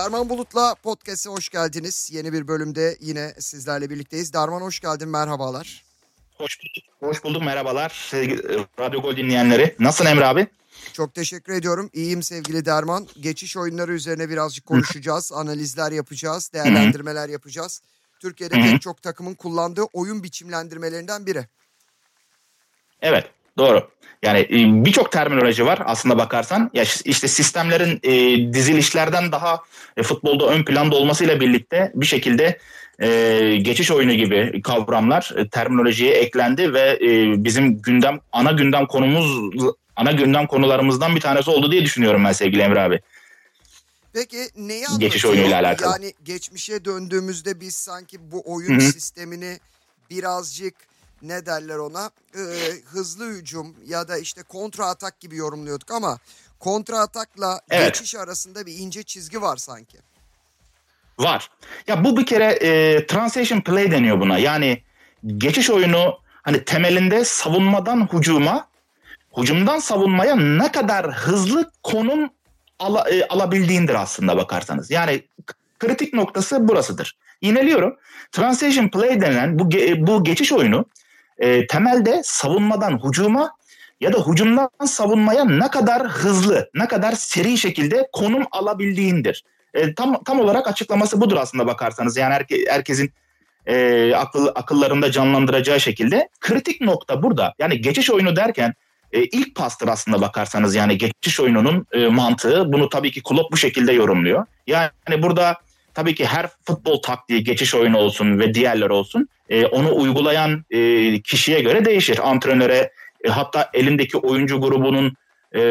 Darman Bulut'la podcast'e hoş geldiniz. Yeni bir bölümde yine sizlerle birlikteyiz. Darman hoş geldin, merhabalar. Hoş bulduk, hoş bulduk merhabalar sevgili Radyo Gol dinleyenleri. Nasılsın Emre abi? Çok teşekkür ediyorum. İyiyim sevgili Derman. Geçiş oyunları üzerine birazcık konuşacağız, analizler yapacağız, değerlendirmeler yapacağız. Türkiye'de pek çok takımın kullandığı oyun biçimlendirmelerinden biri. Evet, doğru. Yani e, birçok terminoloji var aslında bakarsan. Ya işte sistemlerin e, dizilişlerden daha e, futbolda ön planda olmasıyla birlikte bir şekilde e, geçiş oyunu gibi kavramlar e, terminolojiye eklendi ve e, bizim gündem ana gündem konumuz ana gündem konularımızdan bir tanesi oldu diye düşünüyorum ben sevgili Emre abi. Peki neyi anlatıyor? Geçiş oyunuyla alakalı. Yani geçmişe döndüğümüzde biz sanki bu oyun Hı-hı. sistemini birazcık ne derler ona e, hızlı hücum ya da işte kontra atak gibi yorumluyorduk ama kontra atakla evet. geçiş arasında bir ince çizgi var sanki. Var. Ya bu bir kere e, transition play deniyor buna. Yani geçiş oyunu hani temelinde savunmadan hücuma, hücumdan savunmaya ne kadar hızlı konum ala, e, alabildiğindir aslında bakarsanız. Yani kritik noktası burasıdır. Yineliyorum. Transition play denen bu bu geçiş oyunu e, temelde savunmadan hücuma ya da hücumdan savunmaya ne kadar hızlı, ne kadar seri şekilde konum alabildiğindir. E, tam tam olarak açıklaması budur aslında bakarsanız. Yani herke, herkesin e, akıl akıllarında canlandıracağı şekilde kritik nokta burada. Yani geçiş oyunu derken e, ilk pastır aslında bakarsanız yani geçiş oyununun e, mantığı. Bunu tabii ki Klopp bu şekilde yorumluyor. Yani burada tabii ki her futbol taktiği geçiş oyunu olsun ve diğerler olsun e, onu uygulayan e, kişiye göre değişir. Antrenöre e, hatta elindeki oyuncu grubunun e,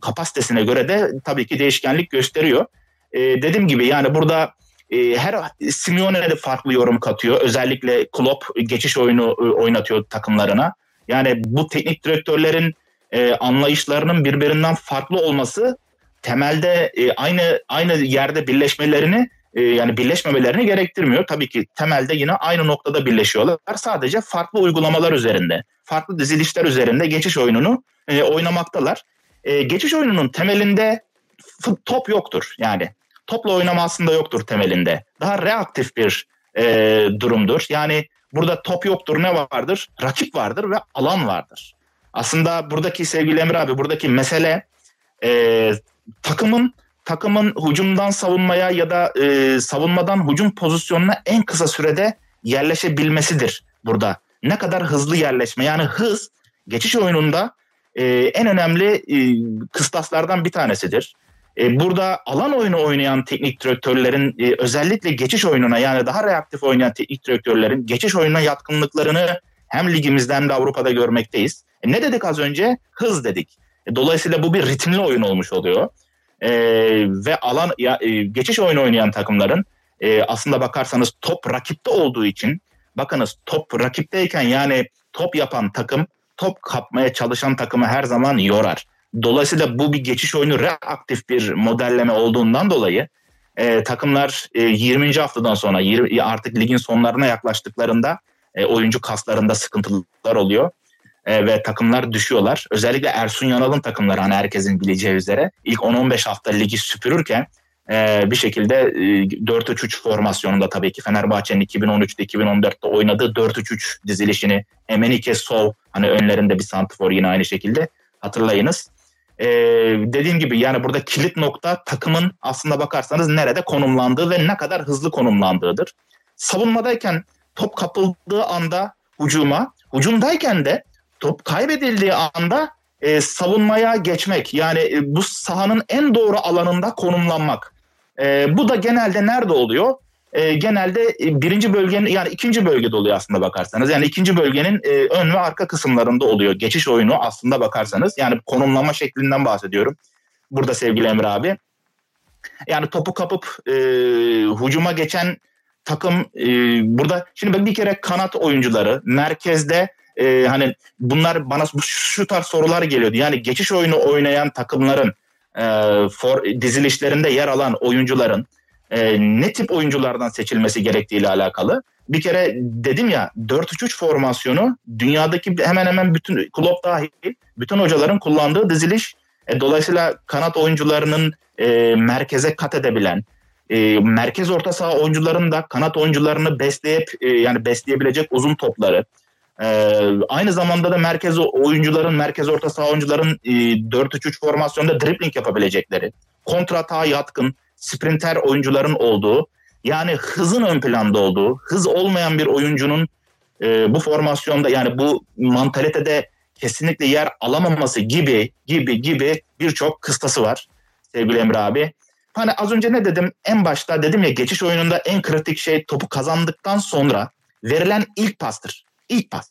kapasitesine göre de tabii ki değişkenlik gösteriyor. E, dediğim gibi yani burada e, her Simeone de farklı yorum katıyor. Özellikle Klopp geçiş oyunu e, oynatıyor takımlarına. Yani bu teknik direktörlerin e, anlayışlarının birbirinden farklı olması temelde e, aynı aynı yerde birleşmelerini e, yani birleşmemelerini gerektirmiyor. Tabii ki temelde yine aynı noktada birleşiyorlar. Sadece farklı uygulamalar üzerinde, farklı dizilişler üzerinde geçiş oyununu e, oynamaktalar. E, geçiş oyununun temelinde top yoktur. Yani topla oynama aslında yoktur temelinde. Daha reaktif bir e, durumdur. Yani burada top yoktur ne vardır? Rakip vardır ve alan vardır. Aslında buradaki sevgili Emre abi buradaki mesele e, takımın takımın hücumdan savunmaya ya da e, savunmadan hücum pozisyonuna en kısa sürede yerleşebilmesidir burada. Ne kadar hızlı yerleşme yani hız geçiş oyununda e, en önemli e, kıstaslardan bir tanesidir. E, burada alan oyunu oynayan teknik direktörlerin e, özellikle geçiş oyununa yani daha reaktif oynayan teknik direktörlerin geçiş oyununa yatkınlıklarını hem ligimizden de Avrupa'da görmekteyiz. E, ne dedik az önce? Hız dedik. E, dolayısıyla bu bir ritimli oyun olmuş oluyor e, ve alan ya, e, geçiş oyunu oynayan takımların e, aslında bakarsanız top rakipte olduğu için bakınız top rakipteyken yani top yapan takım top kapmaya çalışan takımı her zaman yorar. Dolayısıyla bu bir geçiş oyunu reaktif bir modelleme olduğundan dolayı e, takımlar e, 20. haftadan sonra 20, artık ligin sonlarına yaklaştıklarında e, oyuncu kaslarında sıkıntılar oluyor e, ve takımlar düşüyorlar. Özellikle Ersun Yanal'ın takımları hani herkesin bileceği üzere ilk 10-15 hafta ligi süpürürken e, bir şekilde e, 4-3-3 formasyonunda tabii ki Fenerbahçe'nin 2013'te 2014'te oynadığı 4-3-3 dizilişini Emenike Sol hani önlerinde bir santifor yine aynı şekilde hatırlayınız. Ee, dediğim gibi yani burada kilit nokta takımın aslında bakarsanız nerede konumlandığı ve ne kadar hızlı konumlandığıdır. Savunmadayken top kapıldığı anda hücuma, hücumdayken de top kaybedildiği anda e, savunmaya geçmek yani e, bu sahanın en doğru alanında konumlanmak. E, bu da genelde nerede oluyor? E, genelde e, birinci bölgenin yani ikinci bölgede oluyor aslında bakarsanız. Yani ikinci bölgenin e, ön ve arka kısımlarında oluyor. Geçiş oyunu aslında bakarsanız yani konumlama şeklinden bahsediyorum. Burada sevgili Emre abi. Yani topu kapıp e, hücuma geçen takım e, burada şimdi bir kere kanat oyuncuları merkezde e, hani bunlar bana şu tarz sorular geliyordu. Yani geçiş oyunu oynayan takımların e, for, dizilişlerinde yer alan oyuncuların e, ne tip oyunculardan seçilmesi gerektiğiyle alakalı. Bir kere dedim ya 4-3-3 formasyonu dünyadaki hemen hemen bütün kulüp dahil bütün hocaların kullandığı diziliş. E, dolayısıyla kanat oyuncularının e, merkeze kat edebilen, e, merkez orta saha oyuncuların da kanat oyuncularını besleyip e, yani besleyebilecek uzun topları. E, aynı zamanda da merkez oyuncuların, merkez orta saha oyuncuların e, 4-3-3 formasyonda dribbling yapabilecekleri, kontratağa yatkın, sprinter oyuncuların olduğu, yani hızın ön planda olduğu, hız olmayan bir oyuncunun e, bu formasyonda yani bu mantalitede kesinlikle yer alamaması gibi gibi gibi birçok kıstası var sevgili Emre abi. Hani az önce ne dedim? En başta dedim ya geçiş oyununda en kritik şey topu kazandıktan sonra verilen ilk pastır. İlk pas.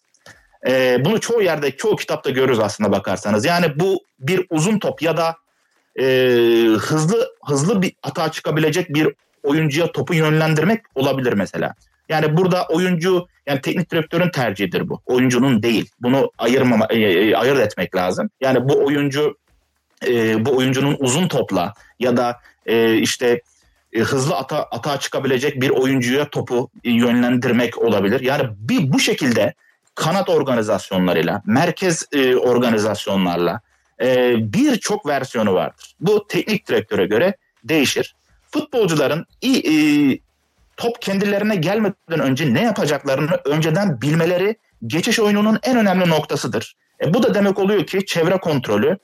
Ee, bunu çoğu yerde, çoğu kitapta görürüz aslında bakarsanız. Yani bu bir uzun top ya da e, hızlı hızlı bir atağa çıkabilecek bir oyuncuya topu yönlendirmek olabilir mesela. Yani burada oyuncu yani teknik direktörün tercihidir bu. Oyuncunun değil. Bunu ayırmama e, e, ayırt etmek lazım. Yani bu oyuncu e, bu oyuncunun uzun topla ya da e, işte e, hızlı ata atağa çıkabilecek bir oyuncuya topu yönlendirmek olabilir. Yani bir bu şekilde kanat organizasyonlarıyla, merkez e, organizasyonlarla e, birçok versiyonu vardır. Bu teknik direktöre göre değişir. Futbolcuların top kendilerine gelmeden önce ne yapacaklarını önceden bilmeleri geçiş oyununun en önemli noktasıdır. E, bu da demek oluyor ki çevre kontrolü.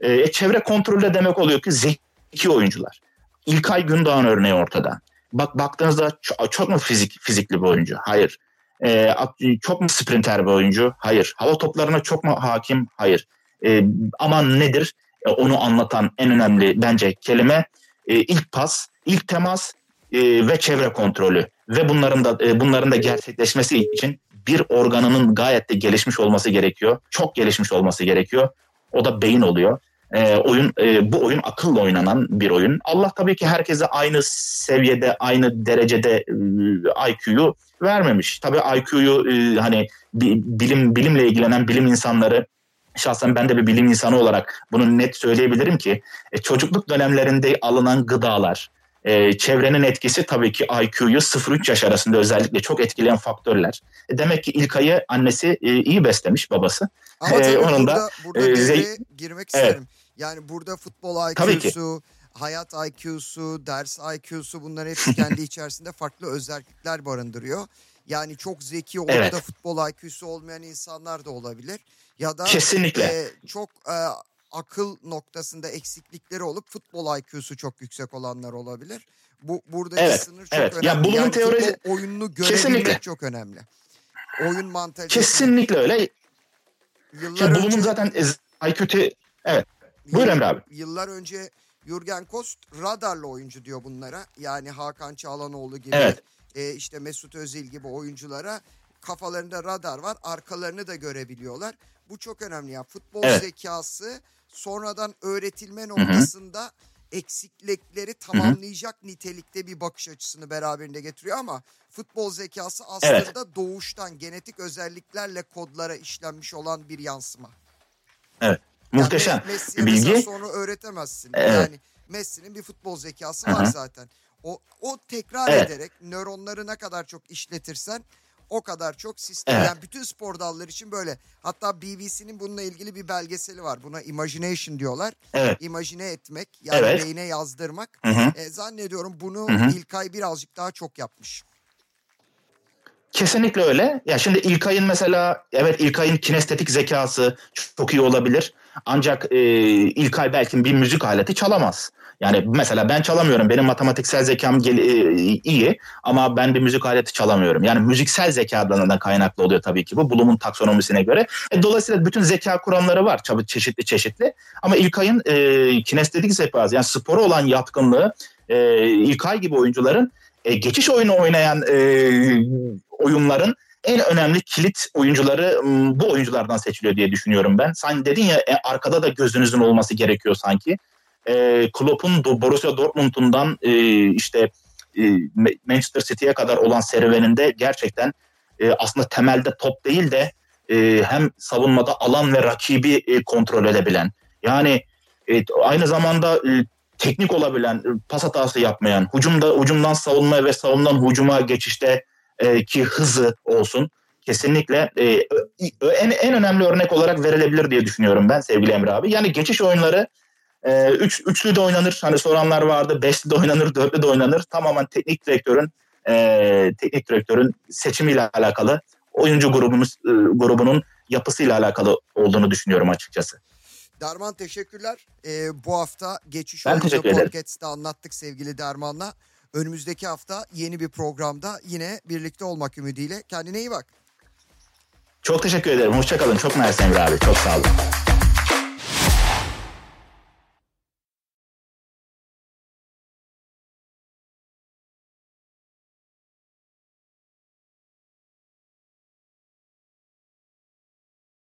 E, çevre kontrolü de demek oluyor ki zeki oyuncular. İlkay Gündoğan örneği ortada. Bak baktığınızda çok, çok mu fizik fizikli bir oyuncu? Hayır. E, çok mu sprinter bir oyuncu? Hayır. Hava toplarına çok mu hakim? Hayır. E, ama nedir? E, onu anlatan en önemli bence kelime e, ilk pas, ilk temas e, ve çevre kontrolü ve bunların da e, bunların da gerçekleşmesi için bir organının gayet de gelişmiş olması gerekiyor. Çok gelişmiş olması gerekiyor. O da beyin oluyor. E, oyun e, bu oyun akılla oynanan bir oyun. Allah tabii ki herkese aynı seviyede, aynı derecede e, IQ'yu vermemiş. Tabii IQ'yu e, hani bilim bilimle ilgilenen bilim insanları şahsen ben de bir bilim insanı olarak bunu net söyleyebilirim ki e, çocukluk dönemlerinde alınan gıdalar, e, çevrenin etkisi tabii ki IQ'yu 0-3 yaş arasında özellikle çok etkileyen faktörler. E, demek ki İlkay'ı annesi e, iyi beslemiş babası. Ama tabii e, onun burada, da, burada e, girmek evet. isterim. Yani burada futbol IQ'su, hayat IQ'su, ders IQ'su bunlar hepsi kendi içerisinde farklı özellikler barındırıyor. Yani çok zeki olup evet. da futbol IQ'su olmayan insanlar da olabilir. Ya da Kesinlikle. E, çok e, akıl noktasında eksiklikleri olup futbol IQ'su çok yüksek olanlar olabilir. Bu buradaki evet, sınır çok evet. önemli. Ya bunun yani teorisi oyununu görebilmek kesinlikle. çok önemli. Oyun mantalitesi. Kesinlikle öyle. Yıllar önce, Bulun'un zaten IQ'te evet. Buyur Emre abi. Yıllar önce Jürgen Kost radarlı oyuncu diyor bunlara. Yani Hakan Çağlanoğlu gibi evet. e, işte Mesut Özil gibi oyunculara kafalarında radar var. Arkalarını da görebiliyorlar. Bu çok önemli ya. Futbol evet. zekası sonradan öğretilme noktasında Hı-hı. eksiklikleri tamamlayacak Hı-hı. nitelikte bir bakış açısını beraberinde getiriyor ama futbol zekası aslında evet. doğuştan genetik özelliklerle kodlara işlenmiş olan bir yansıma. Evet. Muhteşem yani bir bilgi. sonra öğretemezsin. Evet. Yani Messi'nin bir futbol zekası Hı-hı. var zaten. O, o tekrar evet. ederek nöronları ne kadar çok işletirsen o kadar çok sistem. Evet. Yani bütün spor dalları için böyle. Hatta BBC'nin bununla ilgili bir belgeseli var. Buna imagination diyorlar. Evet. İmajine etmek yani evet. beyne yazdırmak. Hı hı. E, zannediyorum bunu hı hı. İlkay birazcık daha çok yapmış. Kesinlikle öyle. Ya şimdi İlkay'ın mesela evet İlkay'ın kinestetik zekası çok iyi olabilir. Ancak e, İlkay belki bir müzik aleti çalamaz. Yani mesela ben çalamıyorum. Benim matematiksel zekam e, iyi ama ben bir müzik aleti çalamıyorum. Yani müziksel zekadan da kaynaklı oluyor tabii ki bu. Bloom'un taksonomisine göre. E, dolayısıyla bütün zeka kuramları var çeşitli çeşitli. Ama İlkay'ın e, kinestetik zekası yani spora olan yatkınlığı e, İlkay gibi oyuncuların e, geçiş oyunu oynayan e, oyunların en önemli kilit oyuncuları bu oyunculardan seçiliyor diye düşünüyorum ben. Sen dedin ya e, arkada da gözünüzün olması gerekiyor sanki e, Klopp'un Borussia Dortmund'undan e, işte e, Manchester City'ye kadar olan serüveninde gerçekten e, aslında temelde top değil de e, hem savunmada alan ve rakibi e, kontrol edebilen yani e, aynı zamanda e, teknik olabilen, e, pas hatası yapmayan, hücumda hücumdan savunmaya ve savunmadan hücuma geçişte e, ki hızı olsun kesinlikle e, en en önemli örnek olarak verilebilir diye düşünüyorum ben sevgili Emre abi. Yani geçiş oyunları e, üç, üçlü de oynanır. Hani soranlar vardı. Beşli de oynanır, dörtlü de oynanır. Tamamen teknik direktörün e, teknik direktörün seçimiyle alakalı oyuncu grubumuz e, grubunun yapısıyla alakalı olduğunu düşünüyorum açıkçası. Derman teşekkürler. Ee, bu hafta geçiş Ben podcast'te anlattık sevgili Derman'la. Önümüzdeki hafta yeni bir programda yine birlikte olmak ümidiyle. Kendine iyi bak. Çok teşekkür ederim. Hoşçakalın. Çok mersi Emre abi. Çok sağ olun.